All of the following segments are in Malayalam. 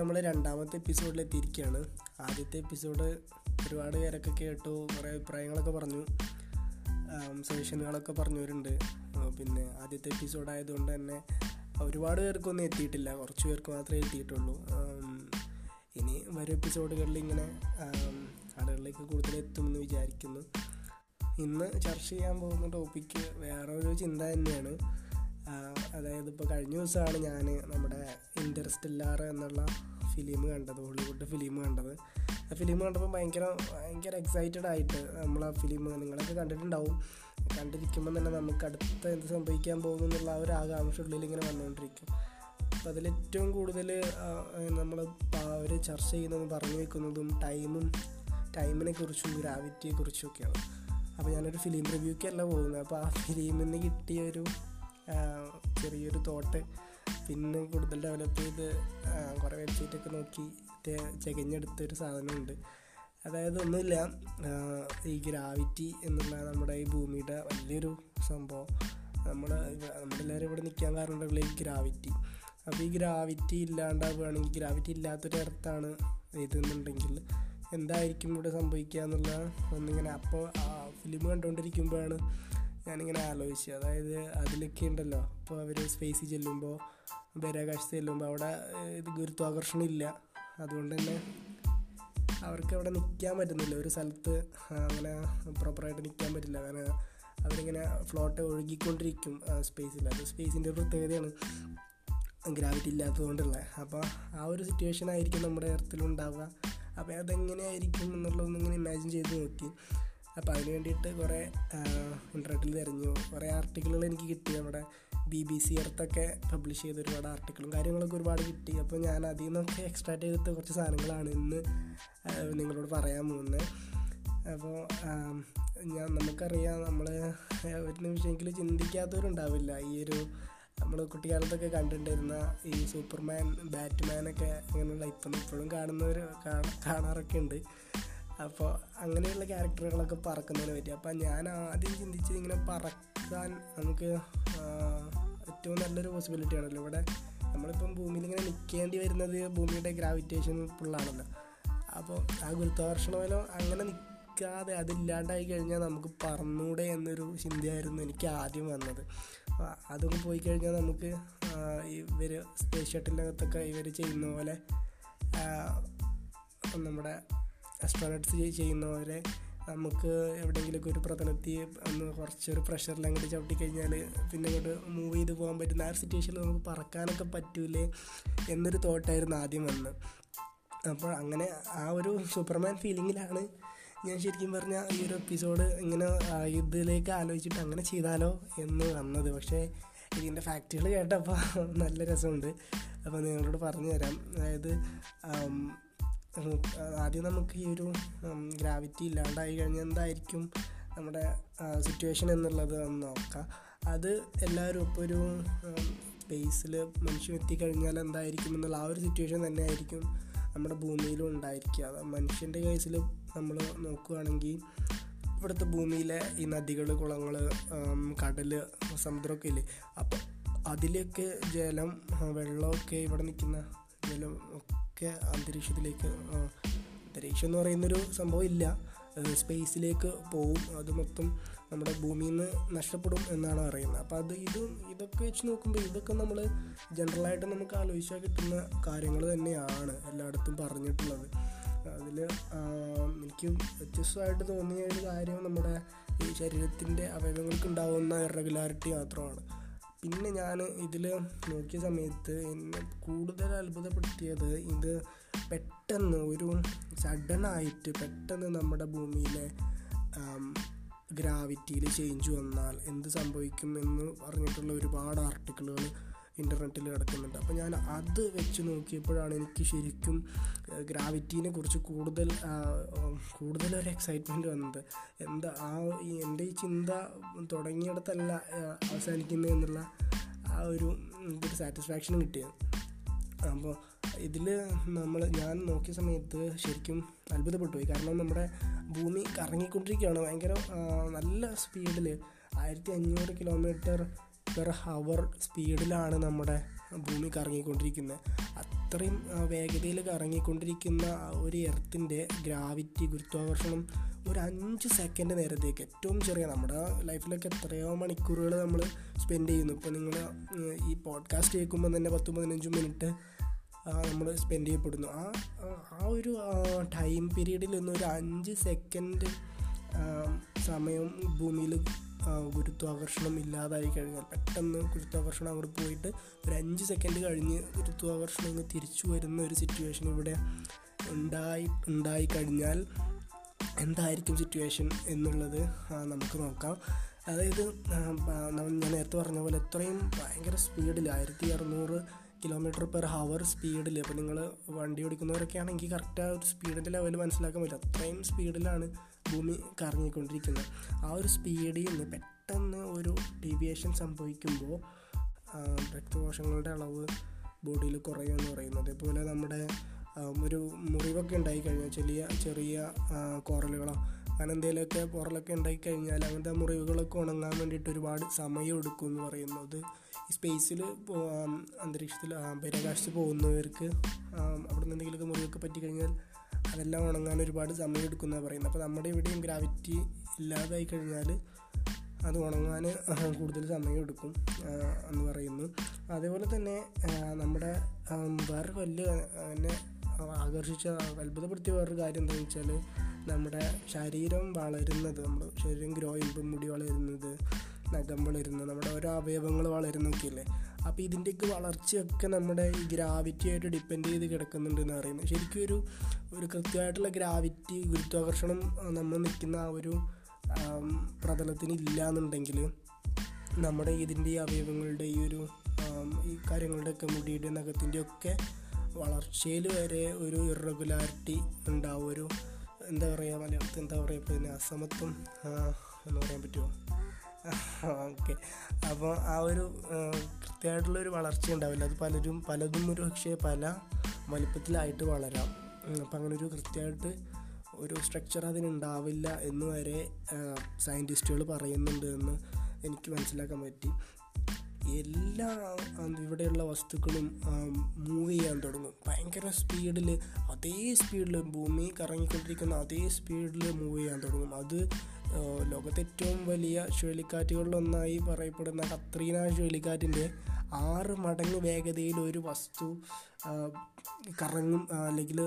നമ്മൾ രണ്ടാമത്തെ എപ്പിസോഡിൽ എത്തിയിരിക്കുകയാണ് ആദ്യത്തെ എപ്പിസോഡ് ഒരുപാട് പേരൊക്കെ കേട്ടു കുറേ അഭിപ്രായങ്ങളൊക്കെ പറഞ്ഞു. സജഷനുകളൊക്കെ പറഞ്ഞവരുണ്ട്. പിന്നെ ആദ്യത്തെ എപ്പിസോഡ് ആയതുകൊണ്ട് തന്നെ ഒരുപാട് പേർക്കൊന്നും എത്തിയിട്ടില്ല. കുറച്ച് പേർക്ക് മാത്രമേ എത്തിയിട്ടുള്ളൂ. ഇനി വരും എപ്പിസോഡുകളിൽ ഇങ്ങനെ ആളുകളിലേക്ക് കൂടുതൽ എത്തുമെന്ന് വിചാരിക്കുന്നു. ഇന്ന് ചർച്ച ചെയ്യാൻ പോകുന്ന ടോപ്പിക്ക് വേറൊരു ചിന്ത തന്നെയാണ്. അതായത് ഇപ്പോൾ കഴിഞ്ഞ ദിവസമാണ് ഞാൻ നമ്മുടെ ഇന്റർസ്റ്റെല്ലാർ എന്നുള്ള ഫിലിം കണ്ടത് ഹോളിവുഡ് ഫിലിം കണ്ടത്. ആ ഫിലിം കണ്ടപ്പോൾ ഭയങ്കര ഭയങ്കര എക്സൈറ്റഡ് ആയിട്ട് നമ്മൾ ആ ഫിലിം നിങ്ങളൊക്കെ കണ്ടിട്ടുണ്ടാവും. കണ്ടിരിക്കുമ്പോൾ തന്നെ നമുക്ക് അടുത്ത എന്ത് സംഭവിക്കാൻ പോകും എന്നുള്ള ആ ഒരു ആകാംക്ഷ ഉള്ളിൽ ഇങ്ങനെ വന്നുകൊണ്ടിരിക്കും അപ്പോൾ അതിലേറ്റവും കൂടുതൽ നമ്മൾ അവർ ചർച്ച ചെയ്യുന്നതും പറഞ്ഞു വെക്കുന്നതും ടൈമും ടൈമിനെ കുറിച്ചും ഗ്രാവിറ്റിയെ കുറിച്ചും ഒക്കെയാണ്. അപ്പോൾ ഞാനൊരു ഫിലിം റിവ്യൂക്കല്ല പോകുന്നത്. അപ്പോൾ ആ ഫിലിമിൽ നിന്ന് കിട്ടിയ ഒരു ചെറിയൊരു തോട്ട് പിന്നെ കൂടുതൽ ഡെവലപ്പ് ചെയ്ത് കുറേ വെബ്സൈറ്റൊക്കെ നോക്കി ചകഞ്ഞെടുത്തൊരു സാധനമുണ്ട്. അതായത് ഒന്നുമില്ല ഈ ഗ്രാവിറ്റി എന്നുള്ള നമ്മുടെ ഈ ഭൂമിയുടെ വലിയൊരു സംഭവം. നമ്മൾ നമ്മളെല്ലാവരും ഇവിടെ നിൽക്കാൻ കാരണമുള്ള ഈ ഗ്രാവിറ്റി അപ്പോൾ ഈ ഗ്രാവിറ്റി ഇല്ലാണ്ടാവുകയാണെങ്കിൽ ഗ്രാവിറ്റി ഇല്ലാത്തൊരു എർത്താണ് ഇതെന്നുണ്ടെങ്കിൽ എന്തായിരിക്കും ഇവിടെ സംഭവിക്കുക എന്നുള്ള ഒന്നിങ്ങനെ അപ്പോൾ ഫിലിം കണ്ടുകൊണ്ടിരിക്കുമ്പോഴാണ് ഞാനിങ്ങനെ ആലോചിച്ചു. അതായത് അതിലൊക്കെ ഉണ്ടല്ലോ. അപ്പോൾ അവർ സ്പേസിൽ ചെല്ലുമ്പോൾ ബഹിരാകാശത്ത് ചെല്ലുമ്പോൾ അവിടെ ഇത് ഗുരുത്വാകർഷണം ഇല്ല അതുകൊണ്ട് തന്നെ അവർക്ക് അവിടെ നിൽക്കാൻ പറ്റുന്നില്ല. ഒരു സ്ഥലത്ത് അങ്ങനെ പ്രോപ്പറായിട്ട് നിൽക്കാൻ പറ്റില്ല. കാരണം അവരിങ്ങനെ ഫ്ലോട്ട് ഒഴുകിക്കൊണ്ടിരിക്കും സ്പേസിൽ അത് സ്പേസിന്റെ പ്രത്യേകതയാണ്. ഗ്രാവിറ്റി ഇല്ലാത്തതുകൊണ്ടുള്ള. അപ്പോൾ ആ ഒരു സിറ്റുവേഷൻ ആയിരിക്കും നമ്മുടെ എർത്തിലുണ്ടാവുക അപ്പോൾ അതെങ്ങനെയായിരിക്കും എന്നുള്ളതൊന്നും ഇമാജിൻ ചെയ്ത് നോക്കി. അപ്പോൾ അതിന് വേണ്ടിയിട്ട് കുറേ ഇന്റർനെറ്റിൽ തിരഞ്ഞു കുറേ ആർട്ടിക്കിളുകൾ എനിക്ക് കിട്ടി. നമ്മുടെ ബി ബി സി അടുത്തൊക്കെ പബ്ലിഷ് ചെയ്ത ഒരുപാട് ആർട്ടിക്കിളും കാര്യങ്ങളൊക്കെ ഒരുപാട് കിട്ടി. അപ്പോൾ ഞാൻ അതിൽ നിന്നൊക്കെ എക്സ്ട്രാക്ട് ചെയ്തെടുത്ത കുറച്ച് സാധനങ്ങളാണ് ഇന്ന് നിങ്ങളോട് പറയാൻ പോകുന്നത്. അപ്പോൾ ഞാൻ നമുക്കറിയാം നമ്മൾ ഒരു നിമിഷമെങ്കിലും ചിന്തിക്കാത്തവരുണ്ടാവില്ല. ഈ ഒരു നമ്മൾ കുട്ടിക്കാലത്തൊക്കെ കണ്ടിട്ടുണ്ടായിരുന്ന ഈ സൂപ്പർമാൻ ബാറ്റ്മാനൊക്കെ അങ്ങനെയുള്ള ഇപ്പം ഇപ്പോഴും കാണുന്നവർ കാണാറൊക്കെ ഉണ്ട്. അപ്പോൾ അങ്ങനെയുള്ള ക്യാരക്ടറുകളൊക്കെ പറക്കുന്നതിനെ പറ്റി. അപ്പം ഞാൻ ആദ്യം ചിന്തിച്ചത് ഇങ്ങനെ പറക്കാൻ നമുക്ക് ഏറ്റവും നല്ലൊരു പോസിബിലിറ്റി ആണല്ലോ. ഇവിടെ നമ്മളിപ്പം ഭൂമിയിൽ ഇങ്ങനെ നിൽക്കേണ്ടി വരുന്നത് ഭൂമിയുടെ ഗ്രാവിറ്റേഷൻ ഫുള്ളാണല്ലോ അപ്പോൾ ആ ഗുരുത്വാകർഷണ ബലം അങ്ങനെ നിൽക്കാതെ അതില്ലാണ്ടായി കഴിഞ്ഞാൽ നമുക്ക് പറന്നൂടെ എന്നൊരു ചിന്തയായിരുന്നു എനിക്ക് ആദ്യം വന്നത്. അപ്പോൾ അതൊക്കെ പോയി കഴിഞ്ഞാൽ നമുക്ക് ഇവർ സ്പേസ് ഷട്ടിലിനകത്തൊക്കെ ഇവർ ചെയ്യുന്ന പോലെ നമ്മുടെ അസ്ട്രോനട്സ് ചെയ്യുന്നവരെ നമുക്ക് എവിടെയെങ്കിലുമൊക്കെ ഒരു പ്രതലത്തി ഒന്ന് കുറച്ചൊരു പ്രഷറിൽ അങ്ങോട്ട് ചവിട്ടി കഴിഞ്ഞാൽ പിന്നെ അങ്ങോട്ട് മൂവ് ചെയ്ത് പോകാൻ പറ്റുന്ന ആ ഒരു സിറ്റുവേഷനിൽ നമുക്ക് പറക്കാനൊക്കെ പറ്റൂലേ എന്നൊരു തോട്ടായിരുന്നു ആദ്യം വന്ന് അപ്പോൾ അങ്ങനെ ആ ഒരു സൂപ്പർമാൻ ഫീലിങ്ങിലാണ് ഞാൻ ശരിക്കും പറഞ്ഞാൽ ഈ ഒരു എപ്പിസോഡ് ഇങ്ങനെ ഇതിലേക്ക് ആലോചിച്ചിട്ട് അങ്ങനെ ചെയ്താലോ എന്ന് വന്നത്. പക്ഷേ ഇതിന്റെ ഫാക്റ്റുകൾ കേട്ടപ്പോൾ നല്ല രസമുണ്ട്. അപ്പോൾ നിങ്ങളോട് പറഞ്ഞു തരാം അതായത് ആദ്യം നമുക്ക് ഈ ഒരു ഗ്രാവിറ്റി ഇല്ലാണ്ടായി കഴിഞ്ഞാൽ എന്തായിരിക്കും നമ്മുടെ സിറ്റുവേഷൻ എന്നുള്ളത് ഒന്ന് നോക്കാം. അത് എല്ലാവരും ഇപ്പോൾ ഒരു സ്പേസിൽ മനുഷ്യൻ എത്തിക്കഴിഞ്ഞാൽ എന്തായിരിക്കും എന്നുള്ള ആ ഒരു സിറ്റുവേഷൻ തന്നെ ആയിരിക്കും നമ്മുടെ ഭൂമിയിലും ഉണ്ടായിരിക്കുക. മനുഷ്യന്റെ കേസിൽ നമ്മൾ നോക്കുകയാണെങ്കിൽ ഇവിടുത്തെ ഭൂമിയിലെ ഈ നദികൾ കുളങ്ങൾ കടൽ സമുദ്രമൊക്കെ ഇല്ലേ? അപ്പം അതിലൊക്കെ ജലം വെള്ളമൊക്കെ ഇവിടെ നിൽക്കുന്ന ജലം ഒക്കെ അന്തരീക്ഷത്തിലേക്ക് അന്തരീക്ഷം എന്ന് പറയുന്നൊരു സംഭവം ഇല്ല. സ്പേസിലേക്ക് പോവും. അത് മൊത്തം നമ്മുടെ ഭൂമിയിൽ നിന്ന് നഷ്ടപ്പെടും എന്നാണ് പറയുന്നത്. അപ്പോൾ അത് ഇത് ഇതൊക്കെ വെച്ച് നോക്കുമ്പോൾ ഇതൊക്കെ നമ്മൾ ജനറലായിട്ട് നമുക്ക് ആലോചിച്ചാൽ കിട്ടുന്ന കാര്യങ്ങൾ തന്നെയാണ് എല്ലായിടത്തും പറഞ്ഞിട്ടുള്ളത്. അതിൽ എനിക്ക് വ്യത്യസ്തമായിട്ട് തോന്നിയ ഒരു കാര്യം നമ്മുടെ ഈ ശരീരത്തിന്റെ അവയവങ്ങൾക്ക് ഉണ്ടാകുന്ന ഇറഗുലാരിറ്റി മാത്രമാണ്. പിന്നെ ഞാൻ ഇതിൽ നോക്കിയ സമയത്ത് എന്നെ കൂടുതൽ അത്ഭുതപ്പെടുത്തിയത് ഇത് പെട്ടെന്ന് ഒരു സഡനായിട്ട് പെട്ടെന്ന് നമ്മുടെ ഭൂമിയിലെ ഗ്രാവിറ്റിയിൽ ചേഞ്ച് വന്നാൽ എന്ത് സംഭവിക്കും എന്ന് പറഞ്ഞിട്ടുള്ള ഒരുപാട് ആർട്ടിക്കിളുകൾ ഇന്റർനെറ്റിൽ കിടക്കുന്നുണ്ട്. അപ്പോൾ ഞാൻ അത് വെച്ച് നോക്കിയപ്പോഴാണ് എനിക്ക് ശരിക്കും ഗ്രാവിറ്റീനെ കുറിച്ച് കൂടുതൽ കൂടുതൽ ഒരു എക്സൈറ്റ്മെന്റ് വന്നത്. എന്താ ആ എന്റെ ഈ ചിന്ത തുടങ്ങിയിടത്തല്ല അവസാനിക്കുന്നത് എന്നുള്ള ആ ഒരു ഒരു സാറ്റിസ്ഫാക്ഷൻ കിട്ടിയത്. അപ്പോൾ ഇതിൽ നമ്മൾ ഞാൻ നോക്കിയ സമയത്ത് ശരിക്കും അത്ഭുതപ്പെട്ടു. പോയി കാരണം നമ്മുടെ ഭൂമി കറങ്ങിക്കൊണ്ടിരിക്കുകയാണ്. ഭയങ്കര നല്ല സ്പീഡിൽ ആയിരത്തി അഞ്ഞൂറ് കിലോമീറ്റർ പെർ ഹവർ സ്പീഡിലാണ് നമ്മുടെ ഭൂമി കറങ്ങിക്കൊണ്ടിരിക്കുന്നത് അത്രയും വേഗതയിൽ കറങ്ങിക്കൊണ്ടിരിക്കുന്ന ഒരു എർത്തിന്റെ ഗ്രാവിറ്റി ഗുരുത്വാകർഷണം ഒരു അഞ്ച് സെക്കൻഡ് നേരത്തേക്ക്. ഏറ്റവും ചെറിയ നമ്മുടെ ലൈഫിലൊക്കെ എത്രയോ മണിക്കൂറുകൾ നമ്മൾ സ്പെൻഡ് ചെയ്യുന്നു. ഇപ്പോൾ നിങ്ങൾ ഈ പോഡ്കാസ്റ്റ് കേൾക്കുമ്പോൾ തന്നെ പത്ത് പതിനഞ്ച് മിനിറ്റ് നമ്മൾ സ്പെൻഡ് ചെയ്യപ്പെടുന്നു. ആ ആ ഒരു ടൈം പീരീഡിൽ നിന്ന് ഒരു അഞ്ച് സെക്കൻഡ് സമയം ഭൂമിയിൽ ഗുരുത്വാകർഷണം ഇല്ലാതായി കഴിഞ്ഞാൽ പെട്ടെന്ന് ഗുരുത്വാകർഷണം അങ്ങോട്ട് പോയിട്ട് ഒരു അഞ്ച് സെക്കൻഡ് കഴിഞ്ഞ് ഗുരുത്വാകർഷണം ഇങ്ങ് തിരിച്ചു വരുന്ന ഒരു സിറ്റുവേഷൻ ഇവിടെ ഉണ്ടായി ഉണ്ടായി കഴിഞ്ഞാൽ എന്തായിരിക്കും സിറ്റുവേഷൻ എന്നുള്ളത് നമുക്ക് നോക്കാം. അതായത് ഞാൻ നേരത്തെ പറഞ്ഞ പോലെ എത്രയും ഭയങ്കര സ്പീഡിൽ ആയിരത്തി അറുന്നൂറ് കിലോമീറ്റർ പെർ ഹവർ സ്പീഡിൽ അപ്പോൾ നിങ്ങൾ വണ്ടി ഓടിക്കുന്നവരൊക്കെ ആണെങ്കിൽ കറക്റ്റ് ആ ഒരു സ്പീഡിന്റെ ലെവൽ മനസ്സിലാക്കാൻ പറ്റും. അത്രയും സ്പീഡിലാണ് ഭൂമി കറങ്ങിക്കൊണ്ടിരിക്കുന്നത് ആ ഒരു സ്പീഡിൽ നിന്ന് പെട്ടെന്ന് ഒരു ഡീവിയേഷൻ സംഭവിക്കുമ്പോൾ രക്തകോശങ്ങളുടെ അളവ് ബോഡിയിൽ കുറയുമെന്ന് പറയുന്നത്. അതേപോലെ നമ്മുടെ ഒരു മുറിവൊക്കെ ഉണ്ടായി കഴിഞ്ഞാൽ ചെറിയ ചെറിയ കോറലുകളോ അങ്ങനെ എന്തെങ്കിലുമൊക്കെ പുറലൊക്കെ ഉണ്ടായി കഴിഞ്ഞാൽ അങ്ങനത്തെ മുറിവുകളൊക്കെ ഉണങ്ങാൻ വേണ്ടിയിട്ട് ഒരുപാട് സമയം എടുക്കും എന്ന് പറയുന്നത്. ഈ സ്പേസിൽ അന്തരീക്ഷത്തിൽ ബഹിരാകാശത്ത് പോകുന്നവർക്ക് അവിടെ നിന്ന് എന്തെങ്കിലുമൊക്കെ മുറിവൊക്കെ പറ്റിക്കഴിഞ്ഞാൽ അതെല്ലാം ഉണങ്ങാൻ ഒരുപാട് സമയം എടുക്കുന്നതാണ് പറയുന്നത്. അപ്പോൾ നമ്മുടെ ഇവിടെയും ഗ്രാവിറ്റി ഇല്ലാതായി കഴിഞ്ഞാൽ അത് ഉണങ്ങാൻ കൂടുതൽ സമയം എടുക്കും എന്ന് പറയുന്നു. അതേപോലെ തന്നെ നമ്മുടെ വേറൊരു വലിയ എന്നെ ആകർഷിച്ച അത്ഭുതപ്പെടുത്തിയ വേറൊരു കാര്യം എന്താണെന്ന് വെച്ചാൽ നമ്മുടെ ശരീരം വളരുന്നത് നമ്മുടെ ശരീരം ഗ്രോ ചെയ്യുമ്പോൾ മുടി വളരുന്നത് നഖം വളരുന്നത് നമ്മുടെ ഓരോ അവയവങ്ങൾ വളരുന്നൊക്കെ അപ്പോൾ ഇതിന്റെയൊക്കെ വളർച്ചയൊക്കെ നമ്മുടെ ഈ ഗ്രാവിറ്റി ആയിട്ട് ഡിപ്പെൻഡ് ചെയ്ത് കിടക്കുന്നുണ്ടെന്ന് പറയുന്നത്. ശരിക്കും ഒരു ഒരു കൃത്യമായിട്ടുള്ള ഗ്രാവിറ്റി ഗുരുത്വാകർഷണം നമ്മൾ നിൽക്കുന്ന ആ ഒരു പ്രതലത്തിന് ഇല്ല എന്നുണ്ടെങ്കിൽ നമ്മുടെ ഇതിന്റെ ഈ അവയവങ്ങളുടെ ഈ ഒരു ഈ കാര്യങ്ങളുടെയൊക്കെ മുടിയുടെ നഖത്തിന്റെ ഒക്കെ വളർച്ചയിൽ വരെ ഒരു ഇറഗുലാരിറ്റി ഉണ്ടാവും ഒരു എന്താ പറയുക മലയാളത്തിൽ എന്താ പറയുക പിന്നെ അസമത്വം എന്ന് പറയാൻ പറ്റുമോ? ഓക്കെ. അപ്പോൾ ആ ഒരു കൃത്യമായിട്ടുള്ളൊരു വളർച്ച ഉണ്ടാവില്ല. അത് പലരും പലതും ഒരു പക്ഷേ പല വലിപ്പത്തിലായിട്ട് വളരാം. അപ്പം അങ്ങനെ ഒരു കൃത്യമായിട്ട് ഒരു സ്ട്രക്ചർ അതിനുണ്ടാവില്ല എന്ന് വരെ സയന്റിസ്റ്റുകൾ പറയുന്നുണ്ട് എന്ന് എനിക്ക് മനസ്സിലാക്കാൻ പറ്റി. എല്ലാ ഇവിടെയുള്ള വസ്തുക്കളും മൂവ് ചെയ്യാൻ തുടങ്ങും. ഭയങ്കര സ്പീഡിൽ അതേ സ്പീഡിൽ ഭൂമി കറങ്ങിക്കൊണ്ടിരിക്കുന്ന അതേ സ്പീഡിൽ മൂവ് ചെയ്യാൻ തുടങ്ങും. അത് ലോകത്തെ ഏറ്റവും വലിയ ചുഴലിക്കാറ്റുകളിലൊന്നായി പറയപ്പെടുന്ന കത്രീന ചുഴലിക്കാറ്റിന്റെ ആറ് മടങ്ങ് വേഗതയിൽ ഒരു വസ്തു കറങ്ങും അല്ലെങ്കിൽ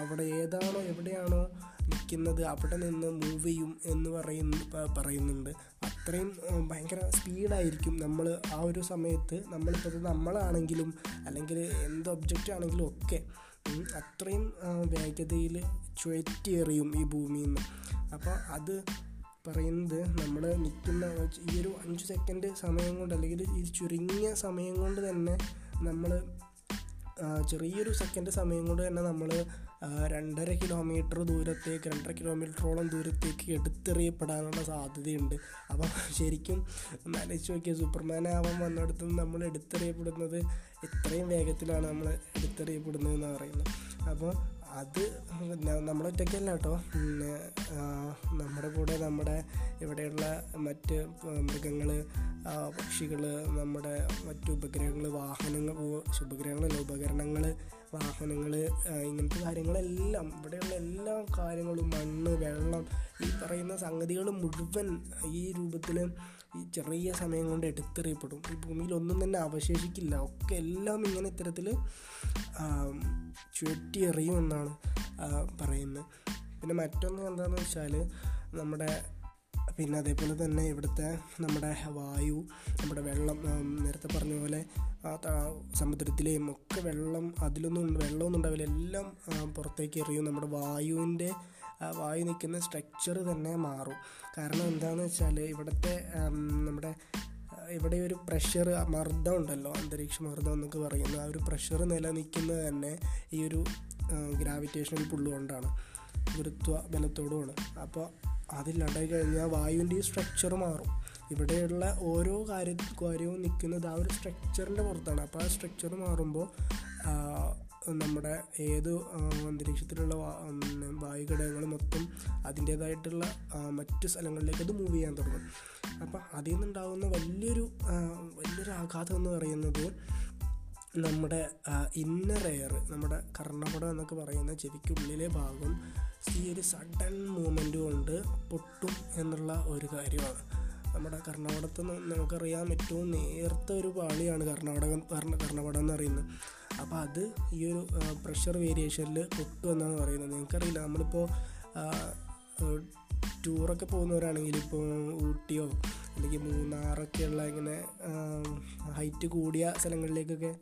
അവിടെ ഏതാണോ എവിടെയാണോ നിൽക്കുന്നത് അവിടെ നിന്ന് മൂവ് ചെയ്യും എന്ന് പറയുന്ന പറയുന്നുണ്ട്. അത്രയും ഭയങ്കര സ്പീഡായിരിക്കും നമ്മൾ ആ ഒരു സമയത്ത് നമ്മളിപ്പോൾ നമ്മളാണെങ്കിലും അല്ലെങ്കിൽ എന്ത് ഒബ്ജക്റ്റ് ആണെങ്കിലും ഒക്കെ അത്രയും വേഗതയിൽ ചുഴറ്റിയെറിയും ഈ ഭൂമിയിൽ നിന്ന്. അപ്പോൾ അത് പറയുന്നത് നമ്മൾ നിൽക്കുന്ന ഈ ഒരു അഞ്ച് സെക്കൻഡ് സമയം കൊണ്ട് അല്ലെങ്കിൽ ഈ ചുരുങ്ങിയ സമയം കൊണ്ട് തന്നെ നമ്മൾ ചെറിയൊരു സെക്കൻഡ് സമയം കൊണ്ട് തന്നെ നമ്മൾ രണ്ടര കിലോമീറ്റർ ദൂരത്തേക്ക് രണ്ടര കിലോമീറ്ററോളം ദൂരത്തേക്ക് എടുത്തെറിയപ്പെടാനുള്ള സാധ്യതയുണ്ട്. അപ്പം ശരിക്കും ആലോചിച്ച് നോക്കിയാൽ സൂപ്പർമാൻ ആവാൻ വന്നിടത്തും നമ്മൾ എടുത്തെറിയപ്പെടുന്നത് എത്രയും വേഗത്തിലാണ് നമ്മൾ എടുത്തെറിയപ്പെടുന്നത് എന്ന് പറയുന്നത്. അപ്പോൾ അത് നമ്മളൊറ്റയ്ക്കല്ല കേട്ടോ. പിന്നെ നമ്മുടെ കൂടെ നമ്മുടെ ഇവിടെയുള്ള മറ്റ് മൃഗങ്ങൾ പക്ഷികൾ നമ്മുടെ മറ്റു ഉപഗ്രഹങ്ങൾ വാഹനങ്ങൾ ഉപഗ്രഹങ്ങളല്ല ഉപകരണങ്ങൾ വാഹനങ്ങൾ ഇങ്ങനത്തെ കാര്യങ്ങളെല്ലാം ഇവിടെയുള്ള എല്ലാ കാര്യങ്ങളും മണ്ണ് വെള്ളം ഈ പറയുന്ന സംഗതികൾ മുഴുവൻ ഈ രൂപത്തിൽ ഈ ചെറിയ സമയം കൊണ്ട് എടുത്തെറിയപ്പെടും. ഈ ഭൂമിയിൽ ഒന്നും തന്നെ അവശേഷിക്കില്ല. ഒക്കെ എല്ലാം ഇങ്ങനെ ഇത്തരത്തിൽ ചുഴറ്റിയെറിയുമെന്നാണ് പറയുന്നത് പിന്നെ മറ്റൊന്ന് എന്താണെന്ന് വെച്ചാൽ നമ്മുടെ പിന്നെ അതേപോലെ തന്നെ ഇവിടുത്തെ നമ്മുടെ വായു നമ്മുടെ വെള്ളം നേരത്തെ പറഞ്ഞ പോലെ സമുദ്രത്തിലെയും ഒക്കെ വെള്ളം അതിലൊന്നും വെള്ളമൊന്നും ഉണ്ടാവില്ല. എല്ലാം പുറത്തേക്ക് എറിയും നമ്മുടെ വായുവിന്റെ വായു നിൽക്കുന്ന സ്ട്രക്ചർ തന്നെ മാറും. കാരണം എന്താണെന്ന് വെച്ചാൽ ഇവിടുത്തെ നമ്മുടെ ഇവിടെ ഒരു പ്രഷർ മർദ്ദം ഉണ്ടല്ലോ അന്തരീക്ഷ മർദ്ദം എന്നൊക്കെ പറയുന്നത്. ആ ഒരു പ്രഷർ നിലനിൽക്കുന്നത് തന്നെ ഈ ഒരു ഗ്രാവിറ്റേഷണൽ പുള്ളു കൊണ്ടാണ്. ഗുരുത്വ ബലത്തോടുമാണ്. അപ്പോൾ അതില്ലാണ്ടായി കഴിഞ്ഞാൽ വായുവിന്റെ സ്ട്രക്ചർ മാറും. ഇവിടെയുള്ള ഓരോ കാര്യ കാര്യവും നിൽക്കുന്നത് ആ ഒരു സ്ട്രക്ചറിന്റെ പുറത്താണ്. അപ്പോൾ ആ സ്ട്രക്ചർ മാറുമ്പോൾ നമ്മുടെ ഏത് അന്തരീക്ഷത്തിലുള്ള വായു ഘടകങ്ങൾ മൊത്തം അതിന്റേതായിട്ടുള്ള മറ്റു സ്ഥലങ്ങളിലേക്ക് അത് മൂവ് ചെയ്യാൻ തുടങ്ങും. അപ്പം അതിൽ നിന്നുണ്ടാകുന്ന വലിയൊരു വലിയൊരു ആഘാതം എന്ന് പറയുന്നത് നമ്മുടെ ഇന്നർ എയർ നമ്മുടെ കർണപടം എന്നൊക്കെ പറയുന്ന ചെവിക്കുള്ളിലെ ഭാഗം ഈ ഒരു സഡൻ മൂവ്മെന്റ് കൊണ്ട് പൊട്ടും എന്നുള്ള ഒരു കാര്യമാണ്. നമ്മുടെ കർണാടകത്ത് നമുക്കറിയാം ഏറ്റവും നേർത്ത ഒരു പാളിയാണ് കർണാടകം കർണപടം എന്ന് പറയുന്നത്. അപ്പോൾ അത് ഈ ഒരു പ്രഷർ വേരിയേഷനിൽ പൊട്ടു എന്നാണ് പറയുന്നത്. നിങ്ങൾക്കറിയില്ല നമ്മളിപ്പോൾ ടൂറൊക്കെ പോകുന്നവരാണെങ്കിൽ ഇപ്പോൾ ഊട്ടിയോ അല്ലെങ്കിൽ മൂന്നാറൊക്കെയുള്ള ഇങ്ങനെ ഹൈറ്റ് കൂടിയ സ്ഥലങ്ങളിലേക്കൊക്കെ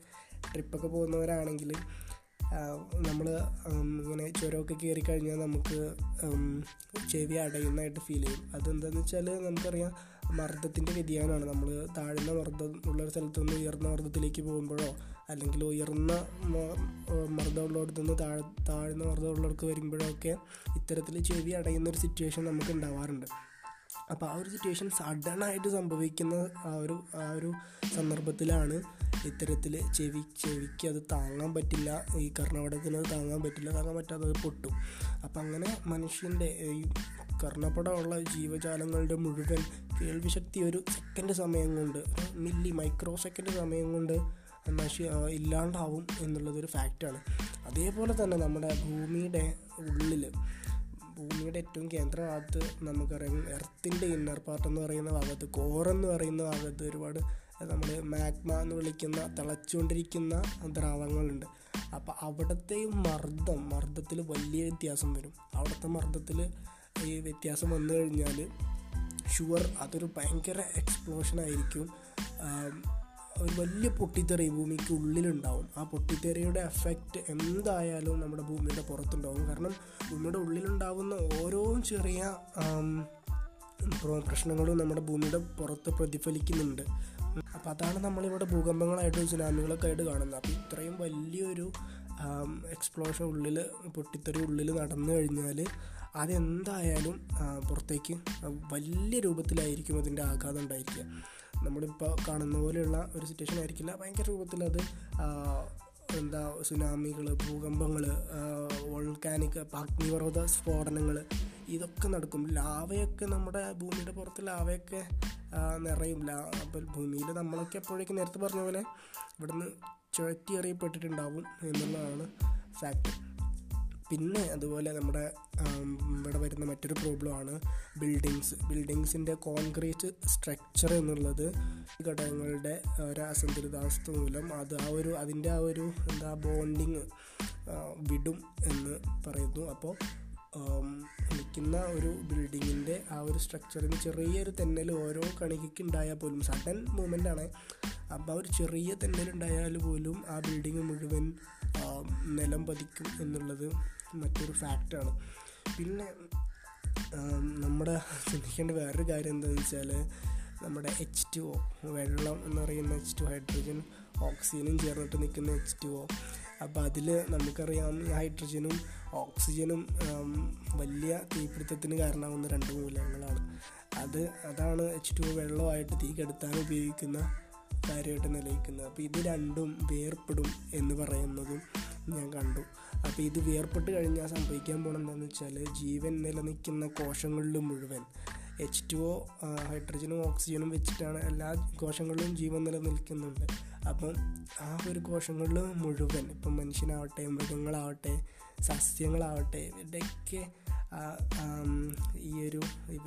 ട്രിപ്പൊക്കെ പോകുന്നവരാണെങ്കിൽ നമ്മൾ ഇങ്ങനെ ചുരമൊക്കെ കയറി കഴിഞ്ഞാൽ നമുക്ക് ചെവി അടയുന്നതായിട്ട് ഫീൽ ചെയ്യും. അതെന്താണെന്ന് വെച്ചാൽ നമുക്കറിയാം മർദ്ദത്തിന്റെ വ്യതിയാനമാണ്. നമ്മൾ താഴ്ന്ന മർദ്ദം ഉള്ളൊരു സ്ഥലത്തു നിന്ന് ഉയർന്ന മർദ്ദത്തിലേക്ക് പോകുമ്പോഴോ അല്ലെങ്കിൽ ഉയർന്ന മർദ്ദമുള്ളിടത്തു നിന്ന് താഴ് താഴ്ന്ന മർദ്ദമുള്ളിടത്ത് വരുമ്പോഴൊക്കെ ഇത്തരത്തിൽ ചെവി അടയുന്ന ഒരു സിറ്റുവേഷൻ നമുക്ക് ഉണ്ടാവാറുണ്ട്. അപ്പോൾ ആ ഒരു സിറ്റുവേഷൻ സഡനായിട്ട് സംഭവിക്കുന്ന ആ ഒരു ആ ഒരു സന്ദർഭത്തിലാണ് ഇത്തരത്തിൽ ചെവി ചെവിക്ക് അത് താങ്ങാൻ പറ്റില്ല. ഈ കർണപടത്തിന് അത് താങ്ങാൻ പറ്റില്ല താങ്ങാൻ പറ്റാതെ അത് പൊട്ടും. അപ്പം അങ്ങനെ മനുഷ്യന്റെ ഈ കർണപടമുള്ള ജീവജാലങ്ങളുടെ മുഴുവൻ കേൾവിശക്തി ഒരു സെക്കൻഡ് സമയം കൊണ്ട് മില്ലി മൈക്രോ സെക്കൻഡ് സമയം കൊണ്ട് നശി ഇല്ലാണ്ടാവും എന്നുള്ളതൊരു ഫാക്റ്റാണ് അതേപോലെ തന്നെ നമ്മുടെ ഭൂമിയുടെ ഉള്ളിൽ ഭൂമിയുടെ ഏറ്റവും കേന്ദ്രഭാഗത്ത് നമുക്കറിയാം എർത്തിന്റെ ഇന്നർ പാർട്ട് എന്ന് പറയുന്ന ഭാഗത്ത് കോർ എന്ന് പറയുന്ന ഭാഗത്ത് ഒരുപാട് നമ്മൾ മാഗ്മ എന്ന് വിളിക്കുന്ന തിളച്ചുകൊണ്ടിരിക്കുന്ന ദ്രാവങ്ങളുണ്ട് അപ്പോൾ അവിടുത്തെ മർദ്ദം മർദ്ദത്തിൽ വലിയ വ്യത്യാസം വരും. അവിടുത്തെ മർദ്ദത്തിൽ ഈ വ്യത്യാസം വന്നു കഴിഞ്ഞാൽ ഷുവർ അതൊരു ഭയങ്കര എക്സ്പ്ലോഷൻ ആയിരിക്കും. ഒരു വലിയ പൊട്ടിത്തെറി ഭൂമിക്ക് ഉള്ളിലുണ്ടാവും. ആ പൊട്ടിത്തെറിയുടെ എഫക്റ്റ് എന്തായാലും നമ്മുടെ ഭൂമിയുടെ പുറത്തുണ്ടാവും. കാരണം ഭൂമിയുടെ ഉള്ളിലുണ്ടാവുന്ന ഓരോ ചെറിയ പ്രശ്നങ്ങളും നമ്മുടെ ഭൂമിയുടെ പുറത്ത് പ്രതിഫലിക്കുന്നുണ്ട്. അപ്പോൾ അതാണ് നമ്മളിവിടെ ഭൂകമ്പങ്ങളായിട്ടും സുനാമികളൊക്കെ ആയിട്ട് കാണുന്നത്. അപ്പോൾ ഇത്രയും വലിയൊരു എക്സ്പ്ലോഷൻ ഉള്ളിൽ പൊട്ടിത്തെറി ഉള്ളിൽ നടന്നു കഴിഞ്ഞാൽ അതെന്തായാലും പുറത്തേക്ക് വലിയ രൂപത്തിലായിരിക്കും അതിന്റെ ആഘാതം ഉണ്ടായിരിക്കുക. നമ്മളിപ്പോൾ കാണുന്ന പോലെയുള്ള ഒരു സിറ്റുവേഷൻ ആയിരിക്കില്ല. ഭയങ്കര രൂപത്തിൽ അത് എന്താ സുനാമികൾ ഭൂകമ്പങ്ങൾ വോൾക്കാനിക് അഗ്നിപർവത സ്ഫോടനങ്ങൾ ഇതൊക്കെ നടക്കും. ലാവയൊക്കെ നമ്മുടെ ഭൂമിയുടെ പുറത്ത് ലാവയൊക്കെ നിറയും. ലാ അപ്പോൾ ഭൂമിയിൽ നമ്മളൊക്കെ എപ്പോഴേക്കും നേരത്തെ പറഞ്ഞ പോലെ ഇവിടുന്ന് ചുഴറ്റി എറിയപ്പെട്ടിട്ടുണ്ടാവും എന്നുള്ളതാണ് ഫാക്റ്റ് പിന്നെ അതുപോലെ നമ്മുടെ ഇവിടെ വരുന്ന മറ്റൊരു പ്രോബ്ലമാണ് ബിൽഡിങ്സ് ബിൽഡിങ്സിന്റെ കോൺക്രീറ്റ് സ്ട്രക്ചർ എന്നുള്ളത് ഘടകങ്ങളുടെ ഒരു അസന്തുലിതാവസ്ഥ മൂലം അത് ആ ഒരു അതിന്റെ ആ ഒരു എന്താ ബോണ്ടിങ് വിടും എന്ന് പറയുന്നു. അപ്പോൾ നിൽക്കുന്ന ഒരു ബിൽഡിങ്ങിന്റെ ആ ഒരു സ്ട്രക്ചറിന് ചെറിയൊരു തെന്നൽ ഓരോ കണികയ്ക്ക് ഉണ്ടായാൽ പോലും സഡൻ മൂമെന്റ് ആണ്. അപ്പോൾ ഒരു ചെറിയ തെന്നൽ തെന്നലുണ്ടായാൽ പോലും ആ ബിൽഡിങ് മുഴുവൻ നിലം പതിക്കും എന്നുള്ളത് മറ്റൊരു ഫാക്റ്റാണ് പിന്നെ നമ്മുടെ ചിന്തിക്കേണ്ട വേറൊരു കാര്യം എന്താണെന്ന് വെച്ചാൽ നമ്മുടെ എച്ച് ടു ഒ വെള്ളം എന്ന് പറയുന്ന എച്ച് ടു ഹൈഡ്രജൻ ഓക്സിജനും ചേർന്നിട്ട് നിൽക്കുന്ന എച്ച് ടു ഒ അപ്പോൾ അതിൽ നമുക്കറിയാം ഹൈഡ്രജനും ഓക്സിജനും വലിയ തീപിടുത്തത്തിന് കാരണമാകുന്ന രണ്ട് മൂലകങ്ങളാണ് അത് അതാണ് എച്ച് ടു വെള്ളമായിട്ട് തീ കെടുത്താൻ ഉപയോഗിക്കുന്ന കാര്യമായിട്ട് നിലനിൽക്കുന്നത്. അപ്പോൾ ഇത് രണ്ടും വേർപ്പെടും എന്ന് പറയുന്നതും ഞാൻ കണ്ടു. അപ്പോൾ ഇത് വേർപ്പെട്ട് കഴിഞ്ഞാൽ സംഭവിക്കാൻ പോകണം എന്താണെന്ന് വെച്ചാൽ ജീവൻ നിലനിൽക്കുന്ന കോശങ്ങളിൽ മുഴുവൻ എച്ച് ടു ഒ ഹൈഡ്രജനും ഓക്സിജനും വെച്ചിട്ടാണ് എല്ലാ കോശങ്ങളിലും ജീവൻ നിലനിൽക്കുന്നുണ്ട്. അപ്പം ആ ഒരു കോശങ്ങളിൽ മുഴുവൻ ഇപ്പം മനുഷ്യനാവട്ടെ മൃഗങ്ങളാവട്ടെ സസ്യങ്ങളാവട്ടെ ഇവരുടെയൊക്കെ ഈ ഒരു ഈ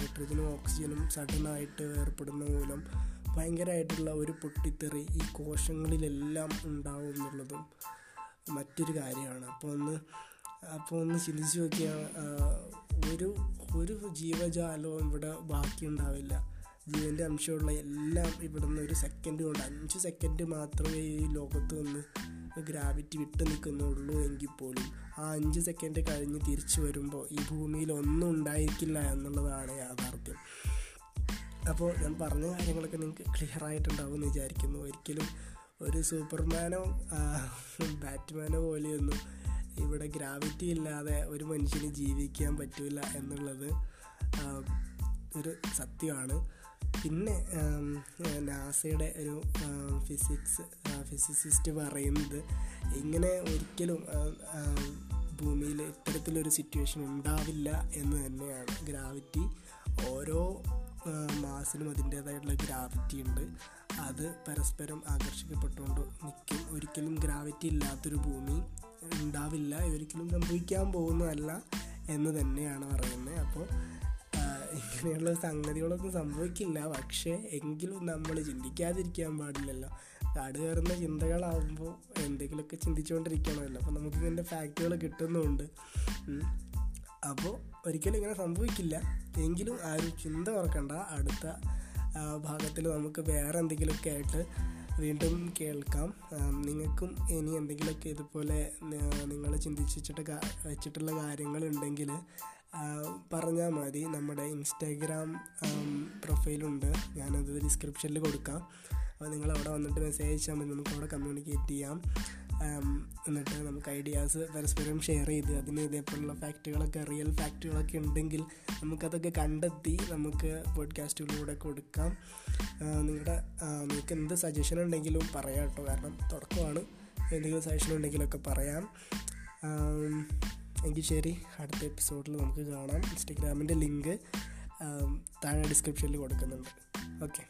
ഹൈഡ്രജനും ഓക്സിജനും സഡനായിട്ട് ഏർപ്പെടുന്ന മൂലം ഭയങ്കരമായിട്ടുള്ള ഒരു പൊട്ടിത്തെറി ഈ കോശങ്ങളിലെല്ലാം ഉണ്ടാവും എന്നുള്ളതും മറ്റൊരു കാര്യമാണ്. അപ്പോൾ ഒന്ന് അപ്പോൾ ഒന്ന് ചിന്തിച്ച് നോക്കിയാൽ ഒരു ഒരു ജീവജാലവും ഇവിടെ ബാക്കിയുണ്ടാവില്ല. ജീവന്റെ അംശമുള്ള എല്ലാം ഇവിടെ നിന്ന് ഒരു സെക്കൻഡ് കൊണ്ട് അഞ്ച് സെക്കൻഡ് മാത്രമേ ഈ ലോകത്ത് നിന്ന് ഗ്രാവിറ്റി വിട്ട് നിൽക്കുന്നുള്ളൂ എങ്കിൽ പോലും. ആ അഞ്ച് സെക്കൻഡ് കഴിഞ്ഞ് തിരിച്ചു വരുമ്പോൾ ഈ ഭൂമിയിൽ ഒന്നും ഉണ്ടായിരിക്കില്ല എന്നുള്ളതാണ് യാഥാർത്ഥ്യം. അപ്പോൾ ഞാൻ പറഞ്ഞ കാര്യങ്ങളൊക്കെ നിങ്ങൾക്ക് ക്ലിയർ ആയിട്ടുണ്ടാവും എന്ന് വിചാരിക്കുന്നു. ഒരിക്കലും ഒരു സൂപ്പർമാനോ ബാറ്റ്മാനോ പോലെയൊന്നും ഇവിടെ ഗ്രാവിറ്റി ഇല്ലാതെ ഒരു മനുഷ്യന് ജീവിക്കാൻ പറ്റില്ല എന്നുള്ളത് ഒരു സത്യമാണ്. പിന്നെ നാസയുടെ ഒരു ഫിസിക്സ് ഫിസിസിസ്റ്റ് പറയുന്നത് ഇങ്ങനെ ഒരിക്കലും ഭൂമിയിൽ ഇത്തരത്തിലൊരു സിറ്റുവേഷൻ ഉണ്ടാവില്ല എന്ന് തന്നെയാണ്. ഗ്രാവിറ്റി ഓരോ മാസിനും അതിന്റേതായിട്ടുള്ള ഗ്രാവിറ്റി ഉണ്ട്. അത് പരസ്പരം ആകർഷിക്കപ്പെട്ടുകൊണ്ട് നിൽക്കും ഒരിക്കലും ഗ്രാവിറ്റി ഇല്ലാത്തൊരു ഭൂമി ഉണ്ടാവില്ല. ഒരിക്കലും സംഭവിക്കാൻ പോകുന്നതല്ല എന്ന് തന്നെയാണ് പറയുന്നത്. അപ്പോൾ ഇങ്ങനെയുള്ള സംഗതികളൊന്നും സംഭവിക്കില്ല. പക്ഷേ എങ്കിലും നമ്മൾ ചിന്തിക്കാതിരിക്കാൻ പാടില്ലല്ലോ. കാട് കയറുന്ന ചിന്തകളാകുമ്പോൾ എന്തെങ്കിലുമൊക്കെ ചിന്തിച്ചുകൊണ്ടിരിക്കണമല്ലോ. അപ്പോൾ നമുക്ക് ഇതിന്റെ ഫാക്റ്റുകൾ കിട്ടുന്നുമുണ്ട് അപ്പോൾ ഒരിക്കലും ഇങ്ങനെ സംഭവിക്കില്ല. എങ്കിലും ആ ഒരു ചിന്ത ഓർക്കണ്ട. അടുത്ത ഭാഗത്തിൽ നമുക്ക് വേറെ എന്തെങ്കിലുമൊക്കെ ആയിട്ട് വീണ്ടും കേൾക്കാം. നിങ്ങൾക്കും ഇനി എന്തെങ്കിലുമൊക്കെ ഇതുപോലെ നിങ്ങൾ ചിന്തിച്ചിട്ട് വെച്ചിട്ടുള്ള കാര്യങ്ങളുണ്ടെങ്കിൽ പറഞ്ഞാൽ മതി. നമ്മുടെ ഇൻസ്റ്റാഗ്രാം പ്രൊഫൈലുണ്ട് ഞാനത് ഡിസ്ക്രിപ്ഷനിൽ കൊടുക്കാം. അപ്പോൾ നിങ്ങൾ അവിടെ വന്നിട്ട് മെസ്സേജ് അയച്ചാൽ മതി. നമുക്ക് അവിടെ കമ്മ്യൂണിക്കേറ്റ് ചെയ്യാം. എന്നിട്ട് നമുക്ക് ഐഡിയാസ് പരസ്പരം ഷെയർ ചെയ്ത് അതിന് ഇതേപോലുള്ള ഫാക്റ്റുകളൊക്കെ റിയൽ ഫാക്റ്റുകളൊക്കെ ഉണ്ടെങ്കിൽ നമുക്കതൊക്കെ കണ്ടെത്തി നമുക്ക് പോഡ്കാസ്റ്റുകളിലൂടെ കൊടുക്കാം. നിങ്ങളുടെ നിങ്ങൾക്ക് എന്ത് സജഷൻ ഉണ്ടെങ്കിലും പറയാം കേട്ടോ. കാരണം തുടക്കമാണ്. എന്തെങ്കിലും സജഷൻ ഉണ്ടെങ്കിലൊക്കെ പറയാം. എങ്കിൽ ശരി. അടുത്ത എപ്പിസോഡിൽ നമുക്ക് കാണാം. ഇൻസ്റ്റഗ്രാമിന്റെ ലിങ്ക് താഴെ ഡിസ്ക്രിപ്ഷനിൽ കൊടുക്കുന്നുണ്ട്. ഓക്കെ